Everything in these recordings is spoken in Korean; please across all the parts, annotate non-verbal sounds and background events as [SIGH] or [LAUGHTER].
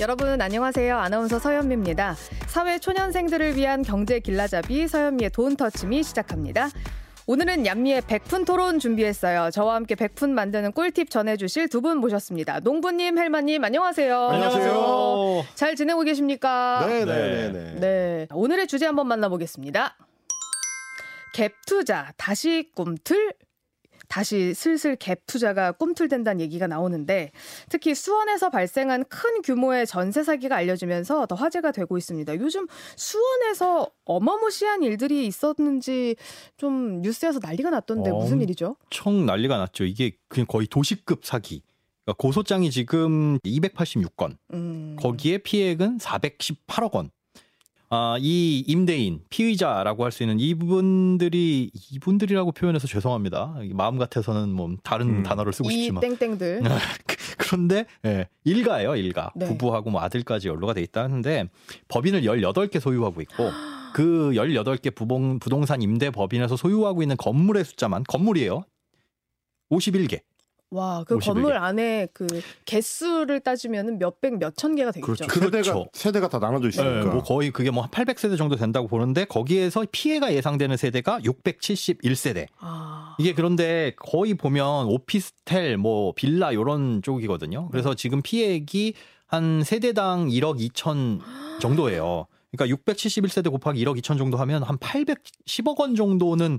여러분 안녕하세요. 아나운서 서현미입니다. 사회 초년생들을 위한 경제 길라잡이 서현미의 돈 터치미 시작합니다. 오늘은 얌미의 백푼 토론 준비했어요. 저와 함께 백푼 만드는 꿀팁 전해주실 두 분 모셨습니다. 농부님, 헬마님, 안녕하세요. 안녕하세요. 잘 지내고 계십니까? 네네네. 네. 네. 오늘의 주제 한번 만나보겠습니다. 갭 투자, 다시 꿈틀? 다시 슬슬 갭 투자가 꿈틀댄다는 얘기가 나오는데 특히 수원에서 발생한 큰 규모의 전세 사기가 알려지면서 더 화제가 되고 있습니다. 요즘 수원에서 어마무시한 일들이 있었는지 좀 뉴스에서 난리가 났던데 무슨 일이죠? 총 난리가 났죠. 이게 그냥 거의 도시급 사기. 그러니까 고소장이 지금 286건. 음. 거기에 피해액은 418억 원. 아, 이 임대인, 피의자라고 할 수 있는 이분들이, 이분들이라고 표현해서 죄송합니다. 마음 같아서는 뭐 다른 음. 단어를 쓰고 이 싶지만. 땡땡들. [LAUGHS] 그런데, 예, 일가예요, 일가. 네. 부부하고 뭐 아들까지 연루가 돼 있다 하는데, 법인을 18개 소유하고 있고, 그 18개 부동, 부동산 임대 법인에서 소유하고 있는 건물의 숫자만, 건물이에요. 51개. 와, 그 51개. 건물 안에 그 개수를 따지면 몇백, 몇천 개가 되겠죠. 그렇죠. 세대가 그렇죠. 세대가 다 나눠져 있으니까. 네, 뭐 거의 그게 뭐한 800세대 정도 된다고 보는데 거기에서 피해가 예상되는 세대가 671세대. 아. 이게 그런데 거의 보면 오피스텔 뭐 빌라 요런 쪽이거든요. 그래서 지금 피해액이 한 세대당 1억 2천 정도예요. 그러니까 671세대 곱하기 1억 2천 정도 하면 한 810억 원 정도는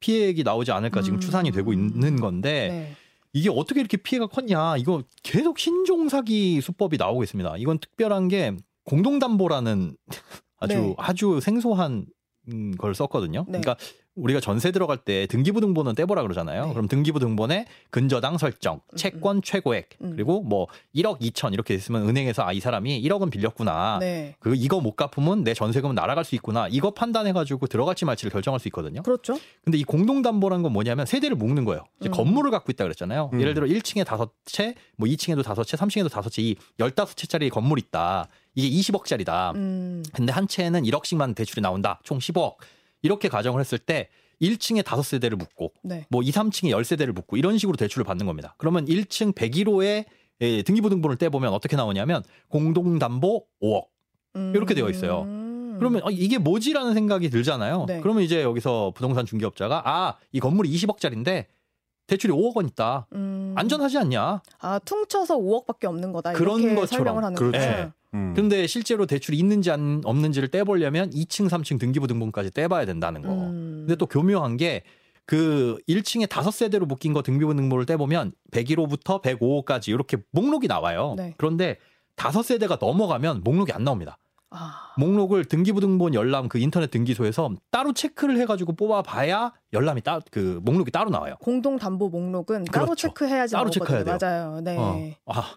피해액이 나오지 않을까 지금 음. 추산이 되고 있는 건데 네. 이게 어떻게 이렇게 피해가 컸냐? 이거 계속 신종 사기 수법이 나오고 있습니다. 이건 특별한 게 공동담보라는 [LAUGHS] 아주 네. 아주 생소한 음, 걸 썼거든요. 네. 그러니까 우리가 전세 들어갈 때 등기부등본은 떼보라 그러잖아요. 네. 그럼 등기부등본에 근저당 설정, 음, 채권 최고액, 음. 그리고 뭐 1억 2천 이렇게 있으면 은행에서 아 이 사람이 1억은 빌렸구나. 네. 그 이거 못 갚으면 내 전세금은 날아갈 수 있구나. 이거 판단해 가지고 들어갈지 말지를 결정할 수 있거든요. 그렇죠. 근데 이 공동담보라는 건 뭐냐면 세대를 묶는 거예요. 이제 음. 건물을 갖고 있다 그랬잖아요. 음. 예를 들어 1층에 다섯 채, 뭐 2층에도 다섯 채, 3층에도 다섯 채, 이 15채짜리 건물 있다. 이게 20억짜리다. 음. 근데 한 채는 1억씩만 대출이 나온다. 총 15억. 이렇게 가정을 했을 때 1층에 다섯 세대를 묶고 네. 뭐 2, 3층에 10세대를 묶고 이런 식으로 대출을 받는 겁니다. 그러면 1층 101호에 예, 등기부등본을 떼보면 어떻게 나오냐면 공동담보 5억. 음. 이렇게 되어 있어요. 그러면 어, 이게 뭐지라는 생각이 들잖아요. 네. 그러면 이제 여기서 부동산 중개업자가 아, 이 건물이 20억짜리인데 대출이 5억 원 있다. 음. 안전하지 않냐? 아 퉁쳐서 5억밖에 없는 거다. 그런 것처럼. 설명을 하는 그렇죠. 네. 음. 근데 실제로 대출이 있는지 안, 없는지를 떼보려면 2층, 3층 등기부 등본까지 떼봐야 된다는 거. 음. 근데 또 교묘한 게 그 1층에 다섯 세대로 묶인 거 등기부 등본을 떼보면 101호부터 105호까지 이렇게 목록이 나와요. 네. 그런데 다섯 세대가 넘어가면 목록이 안 나옵니다. 아. 목록을 등기부등본 열람 그 인터넷 등기소에서 따로 체크를 해가지고 뽑아봐야 열람이 따 그 목록이 따로 나와요. 공동 담보 목록은 따로 그렇죠. 체크해야지 따로 나오거든요. 체크해야 돼요. 맞아요. 네. 어. 아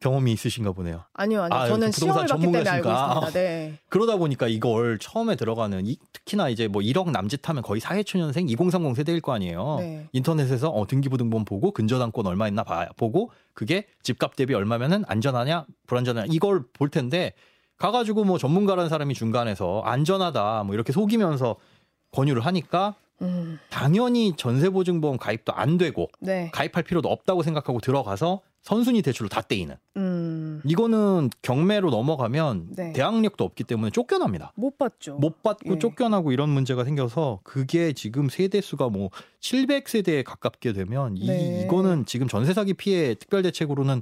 경험이 있으신가 보네요. 아니요, 아니요. 아, 저는 부동산 시험을 봤기 때문에 알고. 있습니다. 네. [LAUGHS] 그러다 보니까 이걸 처음에 들어가는 이, 특히나 이제 뭐 1억 남짓하면 거의 사회초년생 2030 세대일 거 아니에요. 네. 인터넷에서 어, 등기부등본 보고 근저당권 얼마 있나 봐 보고 그게 집값 대비 얼마면은 안전하냐 불안전하냐 이걸 볼 텐데 가가지고 뭐 전문가라는 사람이 중간에서 안전하다 뭐 이렇게 속이면서 권유를 하니까 음. 당연히 전세보증보험 가입도 안 되고 네. 가입할 필요도 없다고 생각하고 들어가서 선순위 대출로 다 떼이는 음. 이거는 경매로 넘어가면 네. 대항력도 없기 때문에 쫓겨납니다. 못 봤죠. 못 받고 예. 쫓겨나고 이런 문제가 생겨서 그게 지금 세대 수가 뭐 700세대에 가깝게 되면 이 네. 이거는 지금 전세 사기 피해 특별 대책으로는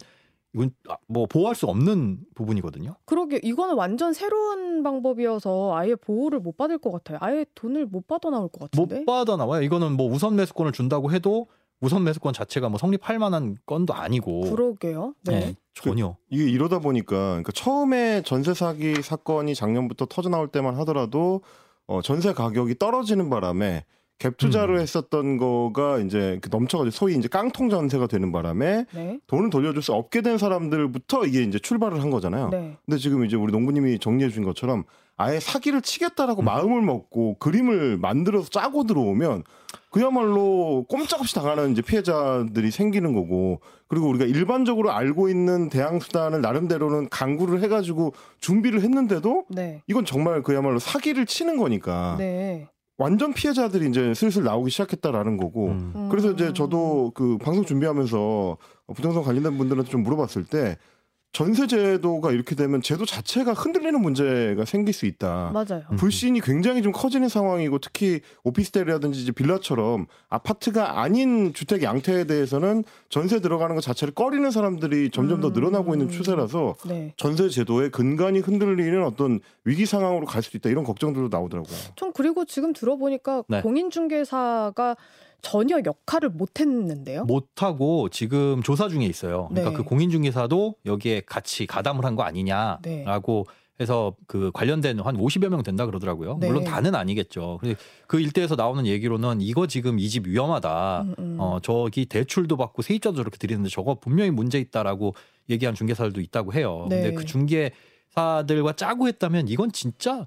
이건 아, 뭐 보호할 수 없는 부분이거든요. 그러게 이거는 완전 새로운 방법이어서 아예 보호를 못 받을 것 같아요. 아예 돈을 못 받아 나올 것못 같은데. 받아 나와요. 이거는 뭐 우선 매수권을 준다고 해도 우선 매수권 자체가 뭐 성립할 만한 건도 아니고 그러게요. 네. 네, 전혀 이게 이러다 보니까 그러니까 처음에 전세 사기 사건이 작년부터 터져 나올 때만 하더라도 어, 전세 가격이 떨어지는 바람에 갭 투자를 음. 했었던 거가 이제 그 넘쳐가지고 소위 이제 깡통 전세가 되는 바람에 네. 돈을 돌려줄 수 없게 된 사람들부터 이게 이제 출발을 한 거잖아요. 네. 근데 지금 이제 우리 농부님이 정리해 준 것처럼 아예 사기를 치겠다라고 음. 마음을 먹고 그림을 만들어서 짜고 들어오면 그야말로 꼼짝없이 당하는 이제 피해자들이 생기는 거고 그리고 우리가 일반적으로 알고 있는 대항 수단을 나름대로는 강구를 해가지고 준비를 했는데도 네. 이건 정말 그야말로 사기를 치는 거니까 네. 완전 피해자들이 이제 슬슬 나오기 시작했다라는 거고 음. 음. 그래서 이제 저도 그 방송 준비하면서 부동산 관련된 분들한테 좀 물어봤을 때 전세 제도가 이렇게 되면 제도 자체가 흔들리는 문제가 생길 수 있다. 맞아요. 음. 불신이 굉장히 좀 커지는 상황이고 특히 오피스텔이라든지 이제 빌라처럼 아파트가 아닌 주택 양태에 대해서는 전세 들어가는 것 자체를 꺼리는 사람들이 점점 더 음. 늘어나고 있는 추세라서 네. 전세 제도의 근간이 흔들리는 어떤 위기 상황으로 갈 수도 있다 이런 걱정들도 나오더라고요. 전 그리고 지금 들어보니까 네. 공인중개사가 전혀 역할을 못 했는데요. 못 하고 지금 조사 중에 있어요. 그러니까 네. 그 공인중개사도 여기에 같이 가담을 한거 네. 아니냐라고 해서 그 관련된 한 50여 명 된다 그러더라고요. 네. 물론 다는 아니겠죠. 근데 그 일대에서 나오는 얘기로는 이거 지금 이 집 위험하다. 음, 음. 어 저기 대출도 받고 세입자도 저렇게 드리는데 저거 분명히 문제 있다라고 얘기한 중개사들도 있다고 해요. 네. 근데 그 중개사들과 짜고 했다면 이건 진짜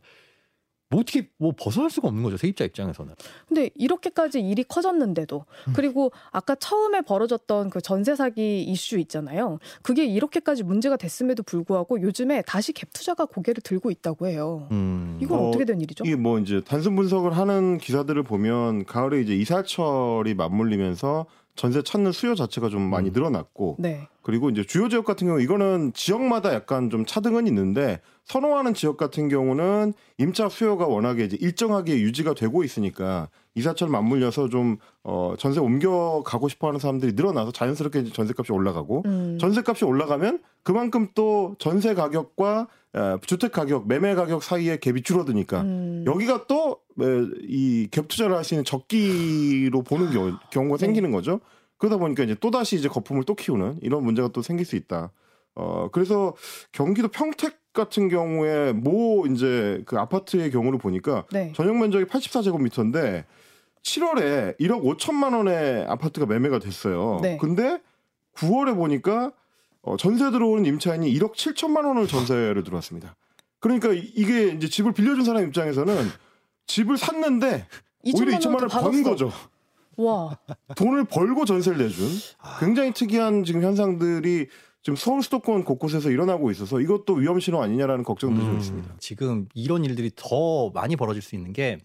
뭐 어떻게 뭐 벗어날 수가 없는 거죠 세입자 입장에서는. 근데 이렇게까지 일이 커졌는데도 음. 그리고 아까 처음에 벌어졌던 그 전세 사기 이슈 있잖아요. 그게 이렇게까지 문제가 됐음에도 불구하고 요즘에 다시 갭 투자가 고개를 들고 있다고 해요. 음. 이건 어, 어, 떻게된 일이죠? 이게 뭐 이제 단순 분석을 하는 기사들을 보면 가을에 이제 이사철이 맞물리면서 전세 찾는 수요 자체가 좀 많이 음. 늘어났고 네. 그리고 이제 주요 지역 같은 경우 이거는 지역마다 약간 좀 차등은 있는데 선호하는 지역 같은 경우는 임차 수요가 워낙에 이제 일정하게 유지가 되고 있으니까 이사철 맞물려서 좀 어, 전세 옮겨 가고 싶어하는 사람들이 늘어나서 자연스럽게 이제 전세값이 올라가고 음. 전세값이 올라가면 그만큼 또 전세 가격과 에, 주택 가격, 매매 가격 사이에 갭이 줄어드니까 음. 여기가 또 이 갭 투자를 할 수 있는 적기로 보는 겨, 경우가 네. 생기는 거죠. 그러다 보니까 이제 또 다시 이제 거품을 또 키우는 이런 문제가 또 생길 수 있다. 어 그래서 경기도 평택 같은 경우에 모 이제 그 아파트의 경우를 보니까 네. 전용 면적이 84제곱미터인데 7월에 1억 5천만 원의 아파트가 매매가 됐어요. 네. 근데 9월에 보니까 어, 전세 들어오는 임차인이 1억 7천만 원을 전세를 들어왔습니다. 그러니까 이- 이게 이제 집을 빌려준 사람 입장에서는 집을 샀는데 오히려 2천만 원을 더 번. 거죠. 와. 돈을 벌고 전세를 내준 굉장히 특이한 지금 현상들이 지금 서울 수도권 곳곳에서 일어나고 있어서 이것도 위험 신호 아니냐라는 걱정도 좀 음, 있습니다. 지금 이런 일들이 더 많이 벌어질 수 있는 게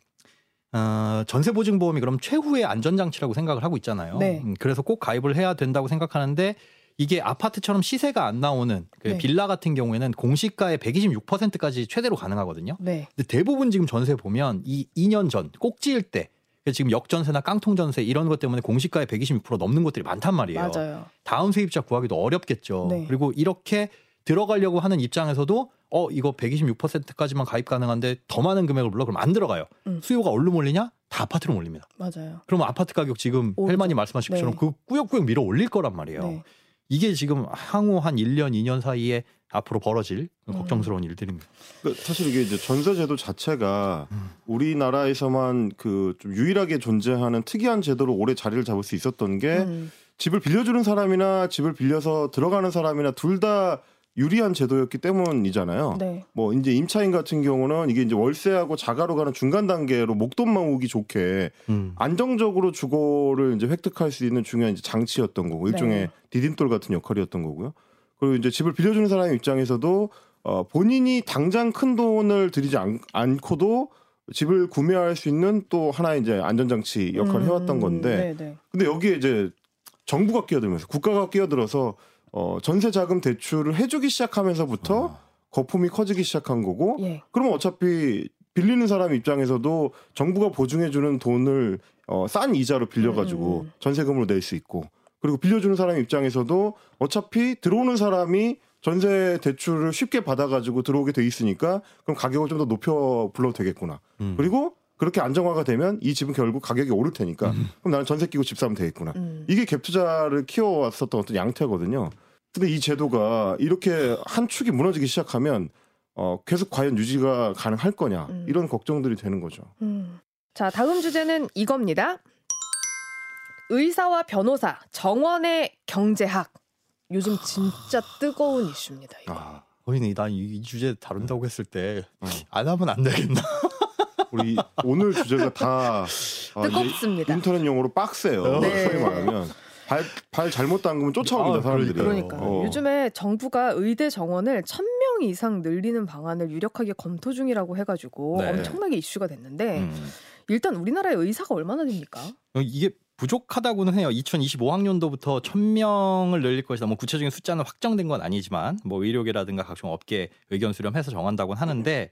어, 전세 보증 보험이 그럼 최후의 안전 장치라고 생각을 하고 있잖아요. 네. 음, 그래서 꼭 가입을 해야 된다고 생각하는데 이게 아파트처럼 시세가 안 나오는 그 네. 빌라 같은 경우에는 공시가의 126%까지 최대로 가능하거든요. 네. 근데 대부분 지금 전세 보면 이 2년 전 꼭 지을 때 지금 역전세나 깡통전세 이런 것 때문에 공시가의 126% 넘는 것들이 많단 말이에요. 맞아요. 다음 세입자 구하기도 어렵겠죠. 네. 그리고 이렇게 들어가려고 하는 입장에서도 어 이거 126%까지만 가입 가능한데 더 많은 금액을 불러 그럼 안 들어가요. 음. 수요가 얼로 몰리냐? 다 아파트로 몰립니다. 맞아요. 그러면 아파트 가격 지금 오르죠. 헬만이 말씀하신 것처럼 네. 그 꾸역꾸역 밀어 올릴 거란 말이에요. 네. 이게 지금 향후 한 1년, 2년 사이에 앞으로 벌어질 음. 걱정스러운 일들입니다. 그러니까 사실 이게 이제 전세제도 자체가 음. 우리나라에서만 그 좀 유일하게 존재하는 특이한 제도로 오래 자리를 잡을 수 있었던 게 음. 집을 빌려주는 사람이나 집을 빌려서 들어가는 사람이나 둘 다 유리한 제도였기 때문이잖아요. 네. 뭐 이제 임차인 같은 경우는 이게 이제 월세하고 자가로 가는 중간 단계로 목돈만 오기 좋게 음. 안정적으로 주거를 이제 획득할 수 있는 중요한 이제 장치였던 거고 일종의 네. 디딤돌 같은 역할이었던 거고요. 그리고 이제 집을 빌려주는 사람 입장에서도 어, 본인이 당장 큰 돈을 들이지 않, 않고도 집을 구매할 수 있는 또 하나의 이제 안전장치 역할을 음, 해왔던 건데 네, 네. 근데 여기에 이제 정부가 끼어들면서 국가가 끼어들어서 어, 전세 자금 대출을 해주기 시작하면서부터 아. 거품이 커지기 시작한 거고 예. 그러면 어차피 빌리는 사람 입장에서도 정부가 보증해주는 돈을 어, 싼 이자로 빌려가지고 음. 전세금으로 낼 수 있고 그리고 빌려주는 사람 입장에서도 어차피 들어오는 사람이 전세 대출을 쉽게 받아가지고 들어오게 돼 있으니까 그럼 가격을 좀 더 높여 불러도 되겠구나. 음. 그리고 그렇게 안정화가 되면 이 집은 결국 가격이 오를 테니까 그럼 나는 전세 끼고 집 사면 되겠구나. 음. 이게 갭 투자를 키워왔었던 어떤 양태거든요. 근데 이 제도가 이렇게 한 축이 무너지기 시작하면 어, 계속 과연 유지가 가능할 거냐 음. 이런 걱정들이 되는 거죠. 음. 자, 다음 주제는 이겁니다. 의사와 변호사, 정원의 경제학. 요즘 진짜 뜨거운 이슈입니다. 이거. 아, 거인이 난이 이 주제 다룬다고 했을 때안 어. 하면 안 되겠나? [LAUGHS] 우리 오늘 주제가 다 아, 이제 뜨겁습니다. 인터넷 용어로 빡세요. 네. 소위 말하면 발, 발 잘못 담그면 쫓아옵니다 아, 사람들이. 그러니까 어. 요즘에 정부가 의대 정원을 1000명 이상 늘리는 방안을 유력하게 검토 중이라고 해가지고 네. 엄청나게 이슈가 됐는데 음. 일단 우리나라의 의사가 얼마나 됩니까? 이게 부족하다고는 해요. 2025학년도부터 1000명을 늘릴 것이다. 뭐 구체적인 숫자는 확정된 건 아니지만 뭐 의료계라든가 각종 업계 의견 수렴해서 정한다고는 하는데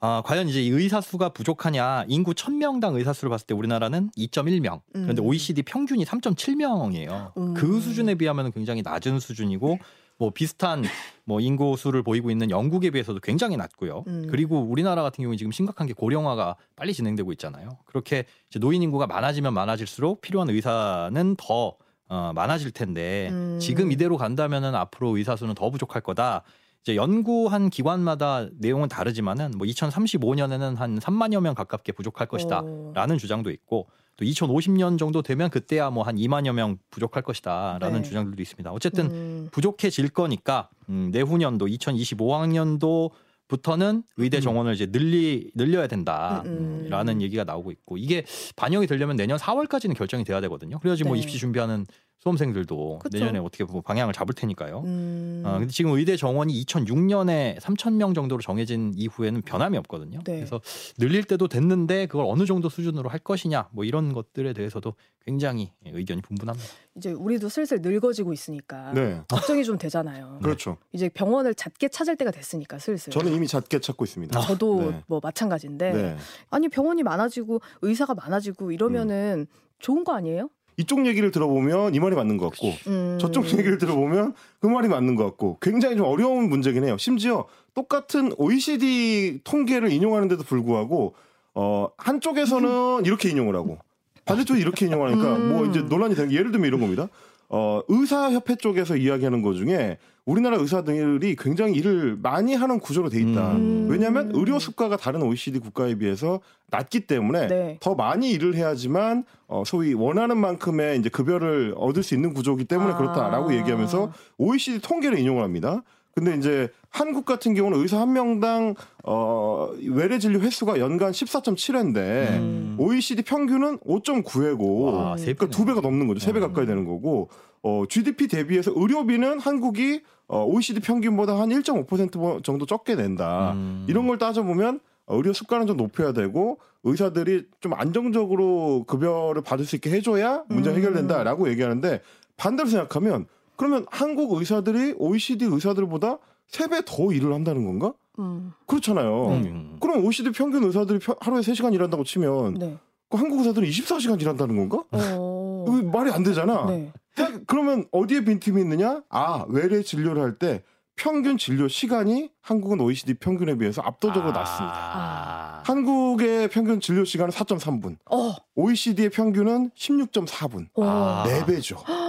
아, 과연 이제 이 의사 수가 부족하냐? 인구 1000명당 의사 수를 봤을 때 우리나라는 2.1명. 그런데 음. OECD 평균이 3.7명이에요. 음. 그 수준에 비하면 굉장히 낮은 수준이고 뭐 비슷한 뭐 인구 수를 보이고 있는 영국에 비해서도 굉장히 낮고요. 음. 그리고 우리나라 같은 경우는 지금 심각한 게 고령화가 빨리 진행되고 있잖아요. 그렇게 노인 인구가 많아지면 많아질수록 필요한 의사는 더 어, 많아질 텐데 음. 지금 이대로 간다면은 앞으로 의사 수는 더 부족할 거다. 이제 연구한 기관마다 내용은 다르지만은 뭐 2035년에는 한 3만여 명 가깝게 부족할 것이다. 어. 라는 주장도 있고 또 2050년 정도 되면 그때야 뭐 한 2만여 명 부족할 것이다라는 네. 주장들도 있습니다. 어쨌든 음. 부족해질 거니까 음, 내후년도 2025학년도 부터는 의대 음. 정원을 이제 늘리 늘려야 된다라는 음, 음. 얘기가 나오고 있고 이게 반영이 되려면 내년 4월까지는 결정이 돼야 되거든요. 그래야지 뭐 네. 입시 준비하는 수험생들도 그쵸. 내년에 어떻게 뭐 방향을 잡을 테니까요. 음. 어, 근데 지금 의대 정원이 2006년에 3천 명 정도로 정해진 이후에는 변함이 없거든요. 네. 그래서 늘릴 때도 됐는데 그걸 어느 정도 수준으로 할 것이냐 뭐 이런 것들에 대해서도 굉장히 의견이 분분합니다. 이제 우리도 슬슬 늙어지고 있으니까 네. 걱정이 좀 되잖아요. [LAUGHS] 그렇죠. 이제 병원을 잦게 찾을 때가 됐으니까 슬슬. 저는 이미 잦게 찾고 있습니다. 저도 네. 뭐 마찬가지인데 네. 아니 병원이 많아지고 의사가 많아지고 이러면은 좋은 거 아니에요? 이쪽 얘기를 들어보면 이 말이 맞는 것 같고 음. 저쪽 얘기를 들어보면 그 말이 맞는 것 같고 굉장히 좀 어려운 문제긴 해요. 심지어 똑같은 OECD 통계를 인용하는데도 불구하고 어 한쪽에서는 [LAUGHS] 이렇게 인용을 하고 반대쪽이 이렇게 인용하니까 음. 뭐 이제 논란이 되는 게 예를 들면 이런 겁니다. 어 의사협회 쪽에서 이야기하는 것 중에 우리나라 의사들이 굉장히 일을 많이 하는 구조로 돼 있다. 음. 왜냐하면 의료 수가가 다른 OECD 국가에 비해서 낮기 때문에 네. 더 많이 일을 해야지만 어, 소위 원하는 만큼의 이제 급여를 얻을 수 있는 구조이기 때문에 아. 그렇다라고 얘기하면서 OECD 통계를 인용을 합니다. 근데 이제 한국 같은 경우는 의사 한 명당 어 외래 진료 횟수가 연간 14.7회인데 음. OECD 평균은 5.9회고 와, 세 그러니까 두 배가 넘는 거죠. 세배 음. 가까이 되는 거고 어 GDP 대비해서 의료비는 한국이 어 OECD 평균보다 한 1.5% 정도 적게 낸다. 음. 이런 걸 따져 보면 의료 수가는 좀 높여야 되고 의사들이 좀 안정적으로 급여를 받을 수 있게 해줘야 문제가 음. 해결된다라고 얘기하는데 반대로 생각하면 그러면 한국 의사들이 OECD 의사들보다 세 배 더 일을 한다는 건가? 음. 그렇잖아요. 네. 음. 그럼 OECD 평균 의사들이 펴- 하루에 3시간 일한다고 치면 네. 그 한국 의사들은 24시간 일한다는 건가? 어. [LAUGHS] 말이 안 되잖아. 네. 자, 그러면 어디에 빈틈이 있느냐? 아, 외래 진료를 할 때 평균 진료 시간이 한국은 OECD 평균에 비해서 압도적으로 낮습니다. 아. 한국의 평균 진료 시간은 4.3분, 어. OECD의 평균은 16.4분. 어. 아. 네 배죠. [GASPS]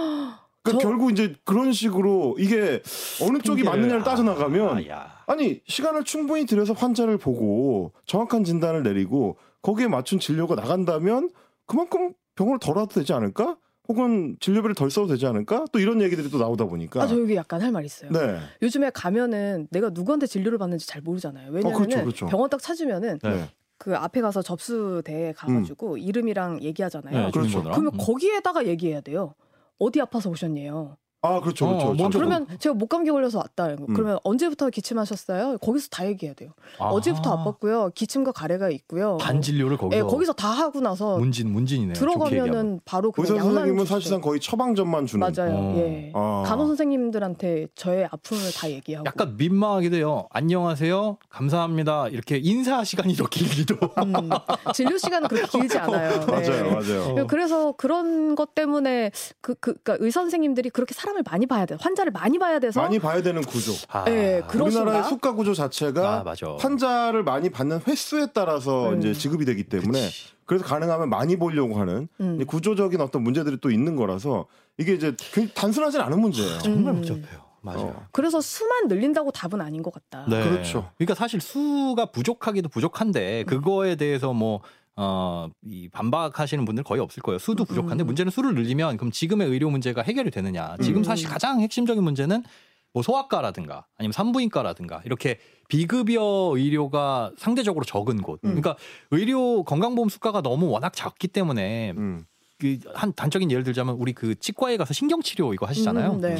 그러니까 저- 결국 이제 그런 식으로 이게 어느 쪽이 맞느냐를 따져 아, 나가면. 아 니 시간을 충분히 들여서 환자를 보고 정확한 진단을 내리고 거기에 맞춘 진료가 나간다면 그만큼 병원을 덜 와도 되지 않을까? 혹은 진료비를 덜 써도 되지 않을까? 또 이런 얘기들이 또 나오다 보니까 아, 저 여기 약간 할 말 있어요. 네. 요즘에 가면은 내가 누구한테 진료를 받는지 잘 모르잖아요. 왜냐면은 그렇죠, 그렇죠. 병원 딱 찾으면은 네. 네. 그 앞에 가서 접수대에 가가지고 이름이랑 얘기하잖아요. 네, 그렇죠. 그러면 음. 거기에다가 얘기해야 돼요. 어디 아파서 오셨냐요. 아 그렇죠, 어, 그렇죠. 그렇죠. 먼저 그러면 제가 목감기 걸려서 왔다. 음. 그러면 언제부터 기침하셨어요? 거기서 다 얘기해야 돼요. 아. 어제부터 아팠고요. 기침과 가래가 있고요. 반 진료를 거기서, 예, 거기서 다 하고 나서 문진 문진이네요. 들어가면은 바로 그냥 의사 선생님은. 사실상 거의 처방전만 주는. 맞아요. 어. 예. 아. 간호 선생님들한테 저의 아픔을 다 얘기하고. 약간 민망하기도 해요. 안녕하세요. 감사합니다. 이렇게 인사 시간이 더 길기도. 음, 진료 시간은 그렇게 길지 [LAUGHS] 않아요. 네. 맞아요, 맞아요. 어. 그래서 그런 것 때문에 그, 그, 그러니까 의사 선생님들이 그렇게 사람을 많이 봐야 돼. 환자를 많이 봐야 돼서. 많이 봐야 되는 구조. 아, 예, 그런- 우리나라의 그렇습니다. 수가 구조 자체가 아, 맞아. 환자를 많이 받는 횟수에 따라서 음. 이제 지급이 되기 때문에 그치. 그래서 가능하면 많이 보려고 하는 음. 이 구조적인 어떤 문제들이 또 있는 거라서 이게 이제 굉장히 단순하진 않은 문제예요. 정말 음. 복잡해요. 맞아요. 어. 그래서 수만 늘린다고 답은 아닌 것 같다. 네. 그렇죠. 그러니까 사실 수가 부족하기도 부족한데 그거에 대해서 뭐 어, 이 반박하시는 분들 거의 없을 거예요. 수도 부족한데 음. 문제는 수를 늘리면 그럼 지금의 의료 문제가 해결이 되느냐. 지금 음. 사실 가장 핵심적인 문제는 뭐 소아과라든가 아니면 산부인과라든가 이렇게 비급여 의료가 상대적으로 적은 곳. 음. 그러니까 의료 건강보험 수가가 너무 워낙 작기 때문에 음. 그한 단적인 예를 들자면 우리 그 치과에 가서 신경치료 이거 하시잖아요. 음, 네.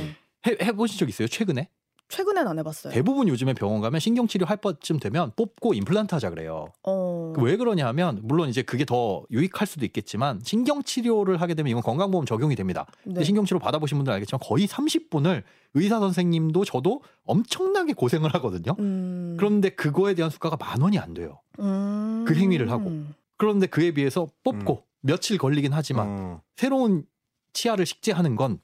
해, 해보신 적 있어요? 최근에? 최근엔 안 해봤어요. 대부분 요즘에 병원 가면 신경치료 할 때쯤 되면 뽑고 임플란트 하자 그래요. 어. 왜 그러냐 하면 물론 이제 그게 더 유익할 수도 있겠지만 신경치료를 하게 되면 이건 건강보험 적용이 됩니다. 네. 신경치료 받아보신 분들 알겠지만 거의 30분을 의사 선생님도 저도 엄청나게 고생을 하거든요. 음. 그런데 그거에 대한 수가가 만 원이 안 돼요. 음. 그 행위를 하고. 그런데 그에 비해서 뽑고 며칠 걸리긴 하지만 어, 새로운 치아를 식재하는 건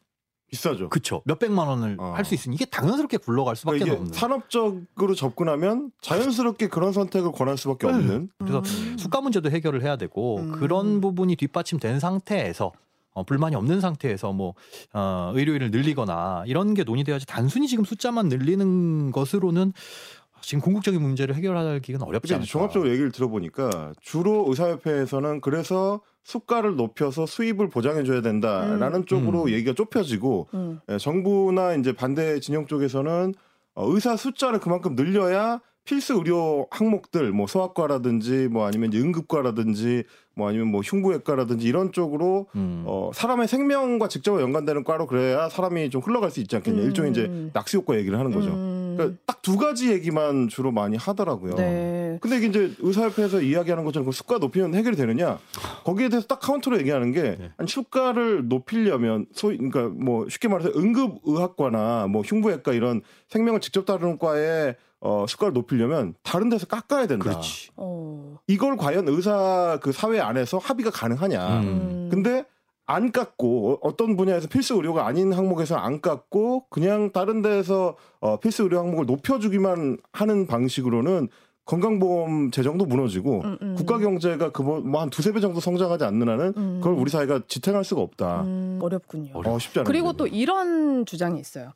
비싸죠. 그쵸 몇백만 원을 어. 할수 있으니 이게 당연스럽게 굴러갈 수밖에 그러니까 이게 없는. 산업적으로 접근하면 자연스럽게 그런 선택을 권할 수밖에 네. 없는. 그래서 음. 수가 문제도 해결을 해야 되고 음. 그런 부분이 뒷받침된 상태에서 어, 불만이 없는 상태에서 뭐 어, 의료인을 늘리거나 이런 게 논의돼야지 단순히 지금 숫자만 늘리는 것으로는 지금 궁극적인 문제를 해결하기는 어렵지 그러니까. 이제 종합적으로 얘기를 들어보니까 주로 의사협회에서는 그래서 수가를 높여서 수입을 보장해줘야 된다라는 음. 쪽으로 음. 얘기가 좁혀지고 음. 예, 정부나 이제 반대 진영 쪽에서는 어, 의사 숫자를 그만큼 늘려야 필수 의료 항목들 뭐 소아과라든지 뭐 아니면 이제 응급과라든지 뭐 아니면 뭐 흉부외과라든지 이런 쪽으로 음. 어 사람의 생명과 직접 연관되는 과로 그래야 사람이 좀 흘러갈 수 있지 않겠냐 음. 일종의 이제 낙수 효과 얘기를 하는 거죠. 음. 그러니까 딱 두 가지 얘기만 주로 많이 하더라고요. 네. 근데 이게 이제 의사협회에서 이야기하는 것처럼 그 수가 높이면 해결이 되느냐? 거기에 대해서 딱 카운터로 얘기하는 게 네. 아니, 수가를 높이려면 소위 그러니까 뭐 쉽게 말해서 응급 의학과나 뭐 흉부외과 이런 생명을 직접 다루는 과에 어, 수가를 높이려면 다른 데서 깎아야 된다. 그렇지. 어. 이걸 과연 의사 그 사회 안에서 합의가 가능하냐? 음. 근데 안 깎고 어- 어떤 분야에서 필수 의료가 아닌 항목에서 안 깎고 그냥 다른 데에서 어, 필수 의료 항목을 높여주기만 하는 방식으로는 건강보험 재정도 무너지고 음, 음. 국가 경제가 그뭐한 두세 배 정도 성장하지 않는 한은 음. 그걸 우리 사회가 지탱할 수가 없다. 음, 어렵군요. 어, 쉽지 않은 그리고 또. 이런 주장이 있어요.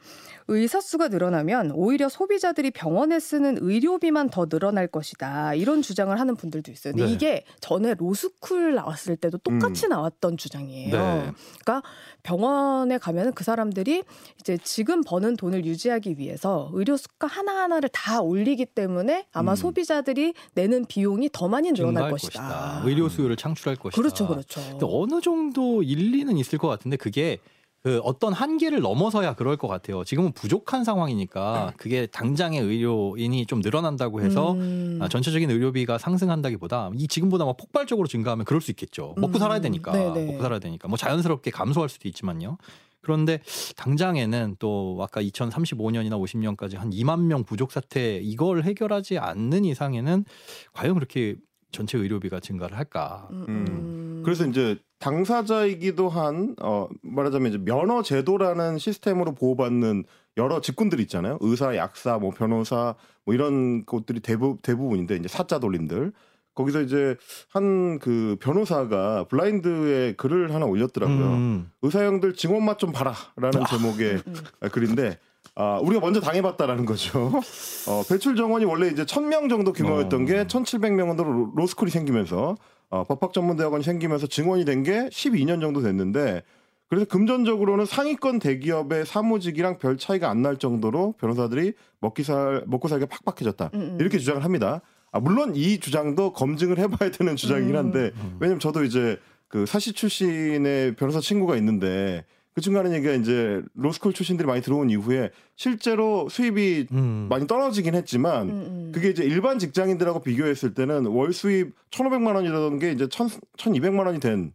의사 수가 늘어나면 오히려 소비자들이 병원에 쓰는 의료비만 더 늘어날 것이다. 이런 주장을 하는 분들도 있어요. 근데 네. 이게 전에 로스쿨 나왔을 때도 똑같이 나왔던 주장이에요. 네. 그러니까 병원에 가면은 그 사람들이 이제 지금 버는 돈을 유지하기 위해서 의료 수가 하나하나를 다 올리기 때문에 아마 음. 소비자들이 내는 비용이 더 많이 늘어날 증가할 것이다. 의료 수요를 창출할 것이다. 그렇죠, 그렇죠. 어느 정도 일리는 있을 것 같은데 그게 그 어떤 한계를 넘어서야 그럴 것 같아요. 지금은 부족한 상황이니까 그게 당장의 의료인이 좀 늘어난다고 해서 음. 아, 전체적인 의료비가 상승한다기보다 이 지금보다 막 폭발적으로 증가하면 그럴 수 있겠죠. 먹고 음. 살아야 되니까 네네. 먹고 살아야 되니까 뭐 자연스럽게 감소할 수도 있지만요. 그런데 당장에는 또 아까 2035년이나 50년까지 한 2만 명 부족 사태 이걸 해결하지 않는 이상에는 과연 그렇게 전체 의료비가 증가를 할까? 음, 음. 음. 그래서 이제 당사자이기도 한 어, 말하자면 이제 면허 제도라는 시스템으로 보호받는 여러 직군들이 있잖아요. 의사, 약사, 뭐 변호사 뭐 이런 곳들이 대부, 대부분인데 이제 사자 돌림들 거기서 이제 한 그 변호사가 블라인드에 글을 하나 올렸더라고요. 음. 의사 형들 증언 맛좀 봐라라는 제목의 음. 글인데 아, 우리가 먼저 당해봤다라는 거죠. 어, 배출 정원이 원래 이제 1000명 정도 규모였던 어. 게 1700명으로 로스쿨이 생기면서 어, 법학전문대학원이 생기면서 증원이 된 게 12년 정도 됐는데 그래서 금전적으로는 상위권 대기업의 사무직이랑 별 차이가 안 날 정도로 변호사들이 먹기 살 먹고 살기 팍팍해졌다. 음, 음. 이렇게 주장을 합니다. 아, 물론 이 주장도 검증을 해봐야 되는 주장이긴 한데 음. 왜냐면 저도 이제 그 사시 출신의 변호사 친구가 있는데 그 중간에 얘기가 이제 로스쿨 출신들이 많이 들어온 이후에 실제로 수입이 음. 많이 떨어지긴 했지만 음, 음. 그게 이제 일반 직장인들하고 비교했을 때는 월 수입 1,500만 원이라던 게 이제 1,000, 1,200만 원이 된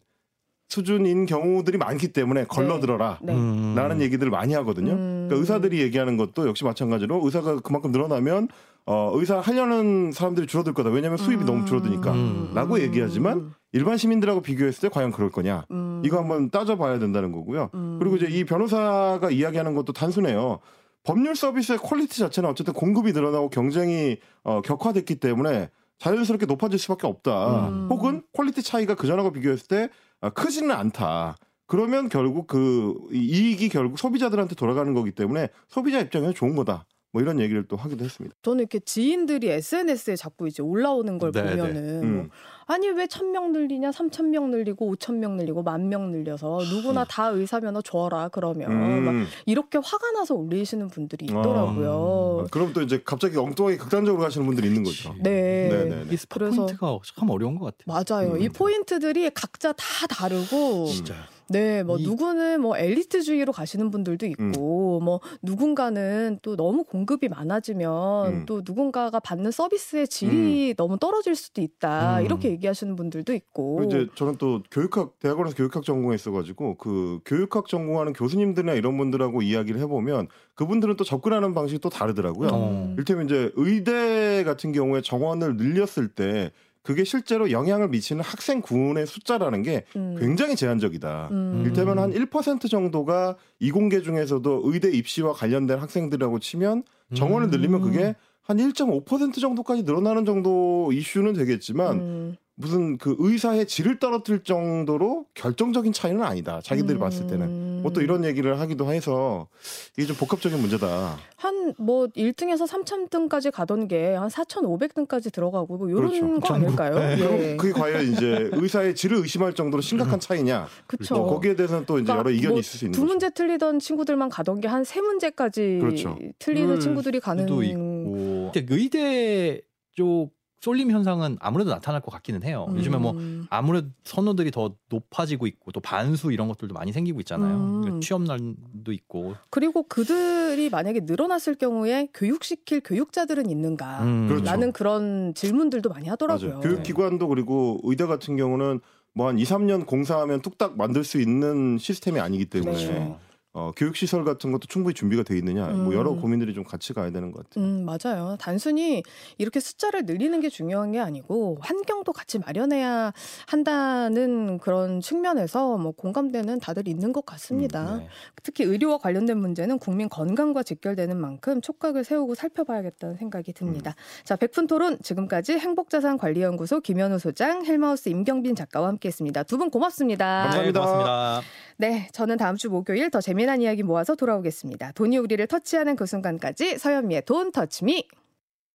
수준인 경우들이 많기 때문에 걸러들어라. 네. 음. 라는 얘기들을 많이 하거든요. 음. 그러니까 의사들이 얘기하는 것도 역시 마찬가지로 의사가 그만큼 늘어나면 어, 의사 하려는 사람들이 줄어들 거다. 왜냐하면 수입이 음. 너무 줄어드니까. 음. 라고 얘기하지만 일반 시민들하고 비교했을 때 과연 그럴 거냐. 음. 이거 한번 따져봐야 된다는 거고요. 음. 그리고 이제 이 변호사가 이야기하는 것도 단순해요. 법률 서비스의 퀄리티 자체는 어쨌든 공급이 늘어나고 경쟁이 어, 격화됐기 때문에 자연스럽게 높아질 수밖에 없다. 음. 혹은 퀄리티 차이가 그 전하고 비교했을 때 어, 크지는 않다. 그러면 결국 그 이익이 결국 소비자들한테 돌아가는 거기 때문에 소비자 입장에서 좋은 거다. 뭐 이런 얘기를 또 하기도 했습니다. 저는 이렇게 지인들이 SNS에 자꾸 이제 올라오는 걸 네, 네. 보면은 음. 뭐, 아니 왜 천 명 늘리냐, 삼천 명 늘리고 오천 명 늘리고 만 명 늘려서 누구나 다 의사 면허 줘라 그러면 막 음. 이렇게 화가 나서 올리시는 분들이 아. 있더라고요. 어, 그럼 또 이제 갑자기 엉뚱하게 극단적으로 가시는 분들이 있는 거죠. 네. 네네. 이 스파 그래서- 포인트가 참 어려운 것 같아요. 맞아요. 음. 이 포인트들이 각자 다 다르고 진짜. 네, 뭐 이- 누구는 뭐 엘리트주의로 가시는 분들도 있고, 뭐 누군가는 또 너무 공급이 많아지면 음. 또 누군가가 받는 서비스의 질이 너무 떨어질 수도 있다 음. 이렇게 얘기하시는 분들도 있고. 이제 저는 또 교육학 대학원에서 교육학 전공했어가지고 그 교육학 전공하는 교수님들이나 이런 분들하고 이야기를 해보면 그분들은 또 접근하는 방식이 또 다르더라고요. 어. 일테면 이제 의대 같은 경우에 정원을 늘렸을 때 그게 실제로 영향을 미치는 학생 군의 숫자라는 게 음. 굉장히 제한적이다. 음. 일테면 한 1% 정도가 이공계 중에서도 의대 입시와 관련된 학생들하고 치면 정원을 늘리면 그게 한 1.5% 정도까지 늘어나는 정도 이슈는 되겠지만 음. 무슨 그 의사의 질을 떨어뜨릴 정도로 결정적인 차이는 아니다. 자기들이 음. 봤을 때는. 뭐 또 이런 얘기를 하기도 해서 이게 좀 복합적인 문제다. 한 뭐 1등에서 3,000등까지 가던 게 한 4,500등까지 들어가고 뭐 이런 그렇죠. 거 아닐까요? 네. 그럼 예. 그게 과연 이제 의사의 질을 의심할 정도로 심각한 차이냐? 그쵸. 뭐 거기에 대해서는 또 이제 그러니까 여러 이견이 뭐 있을 수 있는 두 거죠. 문제 틀리던 친구들만 가던 게 한 세 문제까지 그렇죠. 틀리는 그럴 친구들이 가는 있고 근데 의대 쪽 쏠림 현상은 아무래도 나타날 것 같기는 해요. 요즘에 뭐 음. 아무래도 선호들이 더 높아지고 있고 또 반수 이런 것들도 많이 생기고 있잖아요. 음. 그러니까 취업난도 있고. 그리고 그들이 만약에 늘어났을 경우에 교육시킬 교육자들은 있는가? 음. 그렇죠. 라는 그런 질문들도 많이 하더라고요. 맞아요. 교육기관도 그리고 의대 같은 경우는 뭐 한 2, 3년 공사하면 뚝딱 만들 수 있는 시스템이 아니기 때문에 그렇죠. 어, 교육시설 같은 것도 충분히 준비가 돼 있느냐 뭐 여러 음. 고민들이 좀 같이 가야 되는 것 같아요. 음, 맞아요. 단순히 이렇게 숫자를 늘리는 게 중요한 게 아니고 환경도 같이 마련해야 한다는 그런 측면에서 뭐 공감대는 다들 있는 것 같습니다. 네. 특히 의료와 관련된 문제는 국민 건강과 직결되는 만큼 촉각을 세우고 살펴봐야겠다는 생각이 듭니다. 자, 백분 토론 지금까지 행복자산관리연구소 김현우 소장, 헬마우스 임경빈 작가와 함께했습니다. 두 분 고맙습니다. 감사합니다. 네, 고맙습니다. 네, 저는 다음 주 목요일 더 재미난 이야기 모아서 돌아오겠습니다. 돈이 우리를 터치하는 그 순간까지 서현미의 돈 터치미.